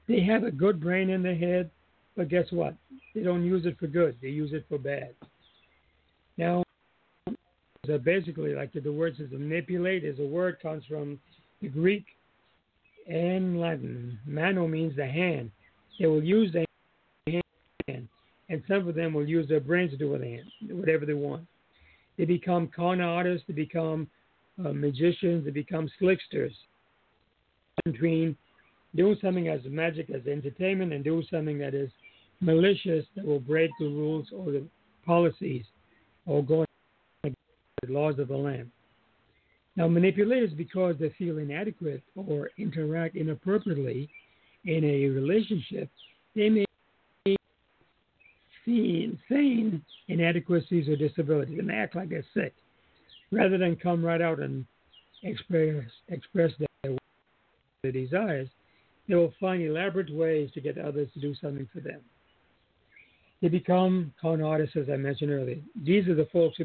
They have a good brain in their head, but guess what? They don't use it for good, they use it for bad. Now, basically, like the word is manipulate is a word comes from the Greek and Latin. Mano means the hand. They will use the hand, and some of them will use their brains to do with hand, whatever they want. They become con artists. They become uh, magicians. They become slicksters. Between doing something as magic as entertainment and doing something that is malicious that will break the rules or the policies or going the laws of the land. Now, manipulators, because they feel inadequate or interact inappropriately in a relationship, they may see insane inadequacies or disabilities and act like they're sick, rather than come right out and express express their, their desires. They will find elaborate ways to get others to do something for them. They become con artists, as I mentioned earlier. These are the folks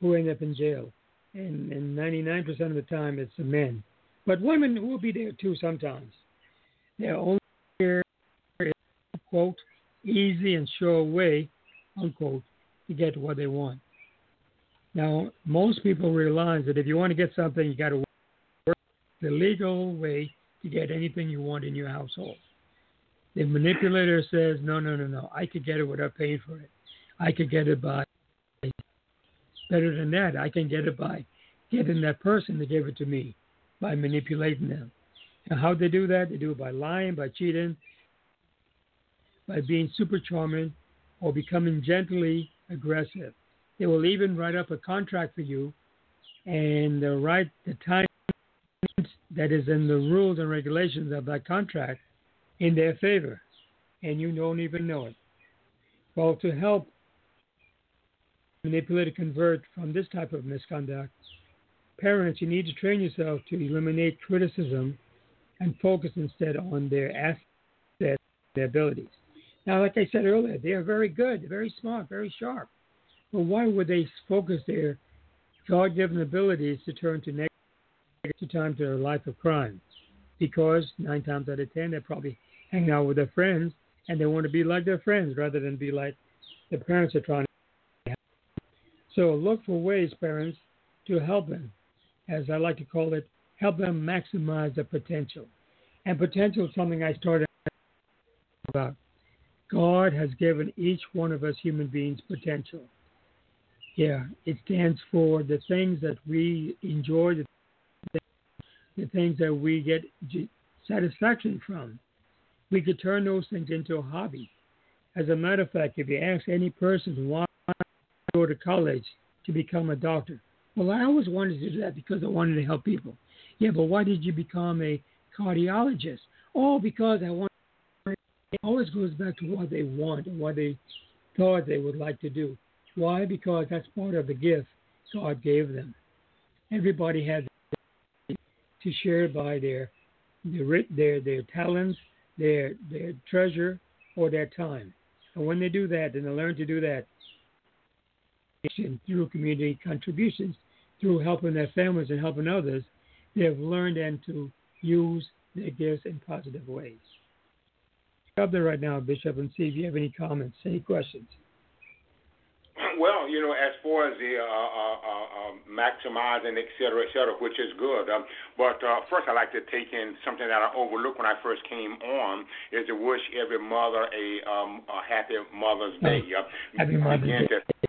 who end up in jail. And, and 99% of the time, it's the men. But women will be there too sometimes. They're only here, quote, easy and sure way, unquote, to get what they want. Now, most people realize that if you want to get something, you got to the legal way to get anything you want in your household. The manipulator says, no, no, no, no, I could get it without paying for it. I could get it by better than that. I can get it by getting that person to give it to me, by manipulating them. And how they do that? They do it by lying, by cheating, by being super charming, or becoming gently aggressive. They will even write up a contract for you and write the time that is in the rules and regulations of that contract in their favor, and you don't even know it. Well, to help manipulate or convert from this type of misconduct. Parents, you need to train yourself to eliminate criticism and focus instead on their assets, their abilities. Now, like I said earlier, they are very good, very smart, very sharp. But why would they focus their God given abilities to turn to negative time to a life of crime? Because nine times out of ten, they're probably hanging out with their friends and they want to be like their friends rather than be like the parents are trying to. so look for ways, parents, to help them, as I like to call it, help them maximize their potential. And potential is something I started about. God has given each one of us human beings potential. Yeah, it stands for the things that we enjoy, the the things that we get satisfaction from. We could turn those things into a hobby. As a matter of fact, if you ask any person why go to college to become a doctor, well, I always wanted to do that because I wanted to help people. Yeah, but why did you become a cardiologist? Oh, because I want. It always goes back to what they want and what they thought they would like to do. Why? Because that's part of the gift God gave them. Everybody has to share by their their their, their talents, their their treasure, or their time. And when they do that, and they learn to do that through community contributions, through helping their families and helping others, they have learned and to use their gifts in positive ways. Stop there right now, Bishop, and see if you have any comments, any questions. You know, as far as the uh, uh, uh, um, maximizing, et cetera, et cetera, which is good. Um, but uh, first, I'd like to take in something that I overlooked when I first came on, is to wish every mother a, um, a happy Mother's Day. Uh, happy Mother's Day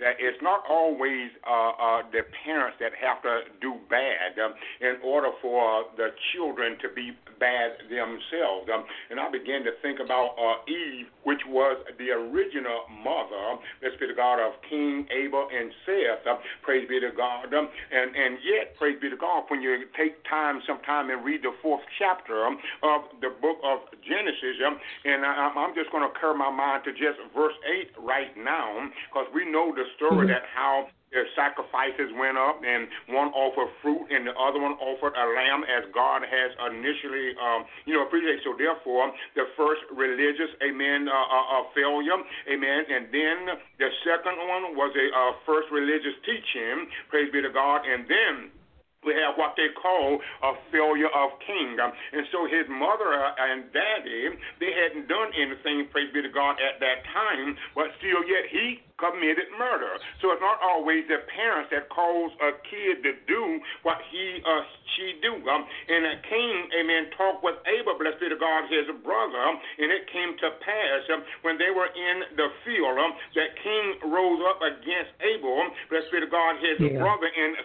that it's not always uh, uh, the parents that have to do bad um, in order for the children to be bad themselves. Um, and I began to think about uh, Eve, which was the original mother, let's be the God of Cain Abel and Seth. Uh, praise be to God. Um, and, and yet, praise be to God, when you take time sometime and read the fourth chapter um, of the book of Genesis, um, and I, I'm just going to curve my mind to just verse 8 right now, because we know the story mm-hmm. that how their sacrifices went up, and one offered fruit, and the other one offered a lamb, as God has initially, um, you know, appreciated. So therefore, the first religious, amen, uh, uh, uh, failure, amen, and then the second one was a uh, first religious teaching, praise be to God, and then we have what they call a failure of Cain. And so his mother and daddy, they hadn't done anything, praise be to God, at that time, but still yet he committed murder. So it's not always the parents that cause a kid to do what he or she do. Um, and a Cain, amen, talked with Abel, blessed be the God, his brother, and it came to pass um, when they were in the field um, that Cain rose up against Abel, blessed be the God, his yeah. brother, and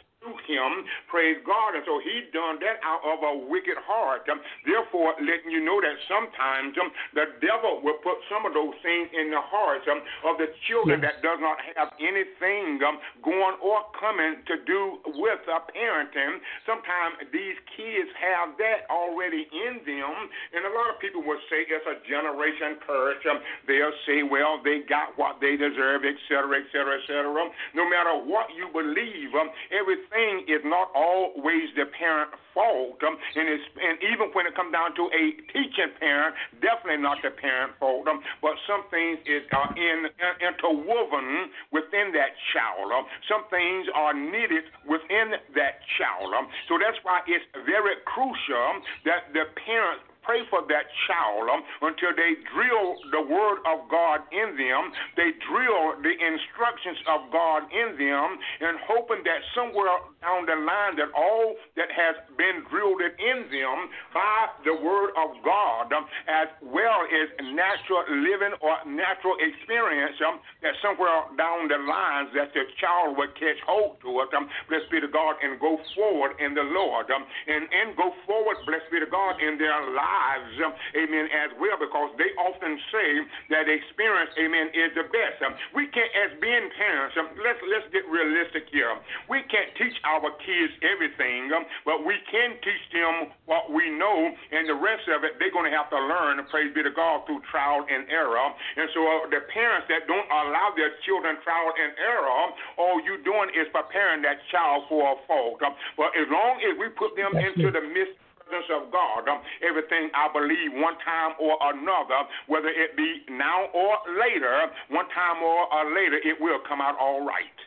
him, praise God. And so he done that out of a wicked heart. Um, therefore, letting you know that sometimes um, the devil will put some of those things in the hearts um, of the children yes. that does not have anything um, going or coming to do with uh, parenting. Sometimes these kids have that already in them. And a lot of people will say it's a generation curse. Um, they'll say, well, they got what they deserve, etc., etc., et cetera, et cetera. No matter what you believe, everything thing is not always the parent fault, um, and, it's, and even when it comes down to a teaching parent, definitely not the parent fault. Um, but some things is uh, in, in, interwoven within that child. Um, some things are needed within that child. Um, so that's why it's very crucial that the parents pray for that child um, until they drill the word of God in them. They drill the instructions of God in them and hoping that somewhere down the line that all that has been drilled in them by the word of God um, as well as natural living or natural experience um, that somewhere down the lines that the child would catch hold to it. Um, blessed be to God and go forward in the Lord um, and, and go forward, blessed be to God, in their lives lives, um, amen, as well, because they often say that experience, amen, is the best. Um, we can't, as being parents, um, let's let's get realistic here. We can't teach our kids everything, but we can teach them what we know, and the rest of it they're going to have to learn. Praise be to God through trial and error. And so uh, the parents that don't allow their children trial and error, all you doing is preparing that child for a fault. But as long as we put them into the midst presence of God. Um, everything I believe one time or another, whether it be now or later, one time or later, it will come out all right.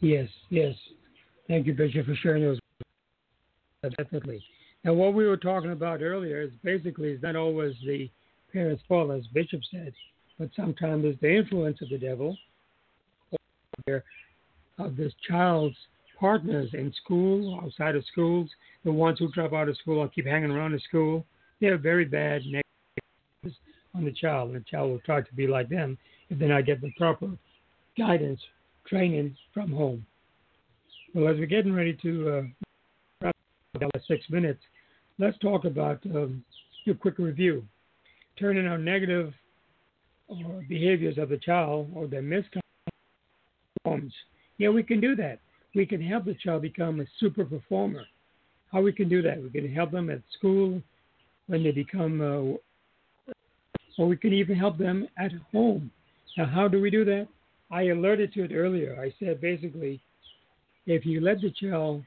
Yes, yes. Thank you, Bishop, for sharing those. Definitely. Now, what we were talking about earlier is basically is not always the parents' fault, as Bishop said, but sometimes it's the influence of the devil of this child's partners in school, outside of schools, the ones who drop out of school or keep hanging around the school, they have very bad negative on the child, and the child will try to be like them if they're not getting the proper guidance, training from home. Well, as we're getting ready to uh, six minutes. Let's talk about um, a quick review. Turning out negative uh, behaviors of the child or their misconduct. Yeah, we can do that. We can help the child become a super performer. How we can do that? We can help them at school when they become, uh, or we can even help them at home. Now, how do we do that? I alerted to it earlier. I said basically, if you let the child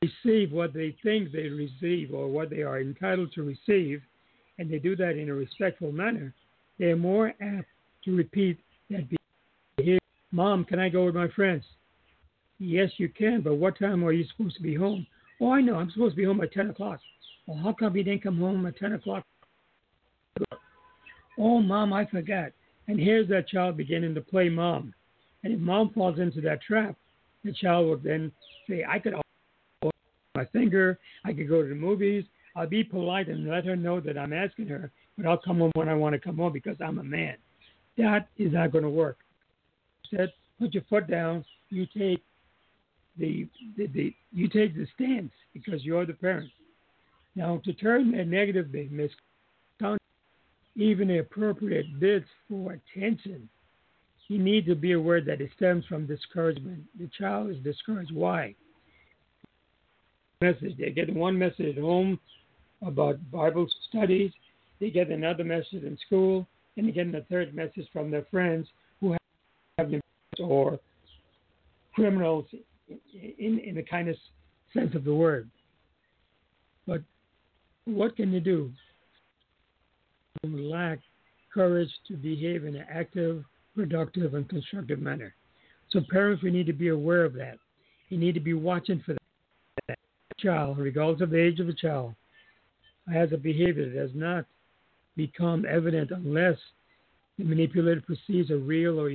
receive what they think they receive or what they are entitled to receive, and they do that in a respectful manner, they're more apt to repeat that behavior. Mom, can I go with my friends? Yes, you can, but what time are you supposed to be home? Oh, I know, I'm supposed to be home at 10 o'clock. Well, how come you didn't come home at 10 o'clock? Oh, Mom, I forgot. And here's that child beginning to play mom. And if mom falls into that trap, the child will then say, I could my finger, I could go to the movies. I'll be polite and let her know that I'm asking her, but I'll come home when I want to come home because I'm a man. That is not going to work. Said, put your foot down. You take the, the, the you take the stance because you're the parent. Now to turn a negative misconduct even the appropriate bids for attention, you need to be aware that it stems from discouragement. The child is discouraged. Why? Message. They get one message at home about Bible studies. They get another message in school, and they get a third message from their friends who have been or criminals in in the kind of sense of the word. But what can you do? You lack courage to behave in an active, productive, and constructive manner. So, parents, we need to be aware of that. You need to be watching for that child, regardless of the age of the child, has a behavior that does not become evident unless the manipulator perceives a real or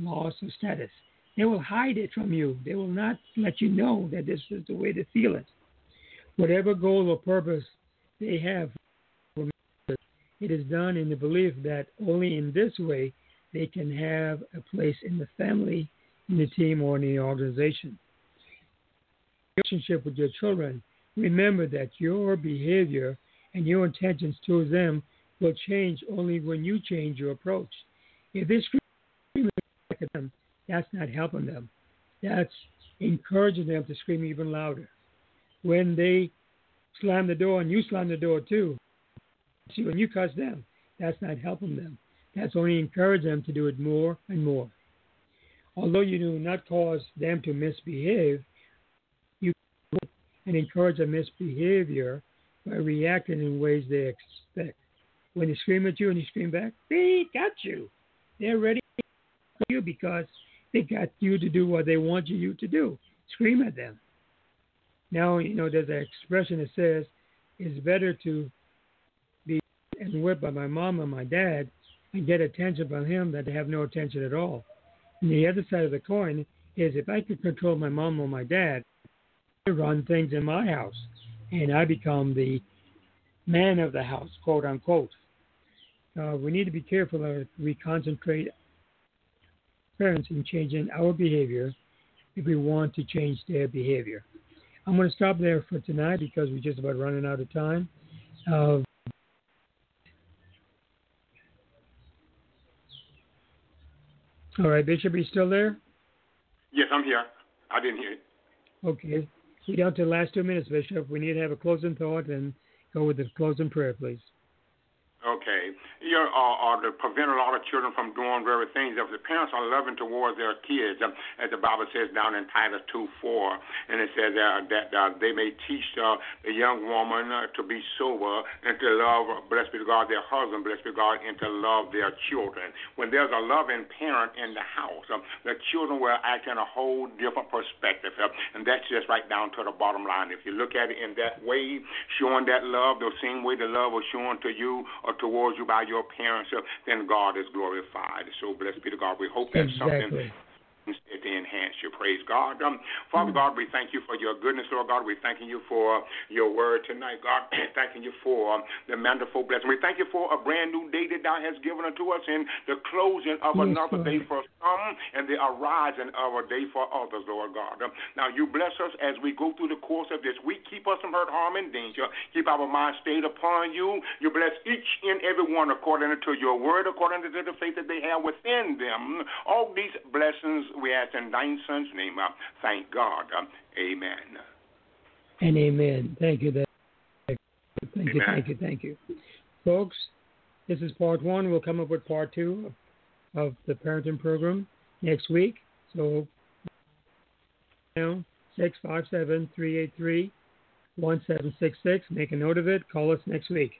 loss of status. They will hide it from you. They will not let you know that this is the way to feel it. Whatever goal or purpose they have it is done in the belief that only in this way they can have a place in the family, in the team, or in the organization. Relationship with your children, remember that your behavior and your intentions towards them will change only when you change your approach. If at them, that's not helping them. That's encouraging them to scream even louder. When they slam the door and you slam the door too, See, when you cuss them, that's not helping them. That's only encouraging them to do it more and more. Although you do not cause them to misbehave, you and encourage a misbehavior by reacting in ways they expect. When they scream at you and you scream back, they got you. They're ready for you because they got you to do what they want you to do. Scream at them. Now, you know, there's an expression that says it's better to be and whipped by my mom and my dad and get attention from him than to have no attention at all. And the other side of the coin is if I could control my mom or my dad, I run things in my house and I become the man of the house, quote unquote. Uh, we need to be careful that we concentrate parents in changing our behavior if we want to change their behavior. I'm going to stop there for tonight because we're just about running out of time. Uh, All right, Bishop, are you still there? Yes, I'm here. I didn't hear it. Okay. We down to the last two minutes, Bishop. We need to have a closing thought and go with the closing prayer, please. Okay. Or, or to prevent a lot of children from doing very things. If the parents are loving towards their kids, um, as the Bible says down in Titus 2 4, and it says uh, that uh, they may teach uh, the young woman uh, to be sober and to love, blessed be God, their husband, blessed be God, and to love their children. When there's a loving parent in the house, um, the children will act in a whole different perspective. Uh, and that's just right down to the bottom line. If you look at it in that way, showing that love, the same way the love was shown to you or towards you by your parents, then God is glorified. So blessed be to God. We hope that's exactly. something to enhance you. Praise God. Um, Father God, we thank you for your goodness, Lord God. We're thanking you for your word tonight, God. thanking you for the manifold blessing. We thank you for a brand new day that thou hast given unto us in the closing of yes, another Lord. day for some and the arising of a day for others, Lord God. Um, now you bless us as we go through the course of this week. Keep us from hurt, harm, and danger. Keep our mind stayed upon you. You bless each and every one according to your word, according to the faith that they have within them. All these blessings we ask in thine son's name. Uh, thank God. Uh, amen. And amen. Thank you. Thank amen. you. Thank you. Thank you. Folks, this is part one. We'll come up with part two of the parenting program next week. So now, 657 383 1766. Make a note of it. Call us next week.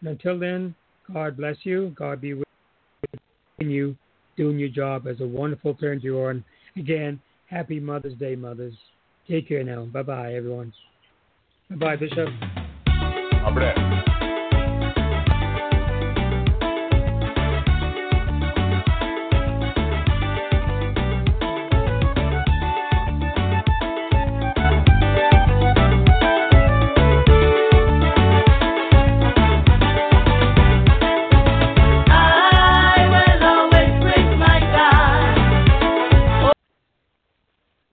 And until then, God bless you. God be with you doing your job as a wonderful parent you are. And again, happy Mother's Day, mothers. Take care now. Bye bye, everyone. Bye bye, Bishop. Bless.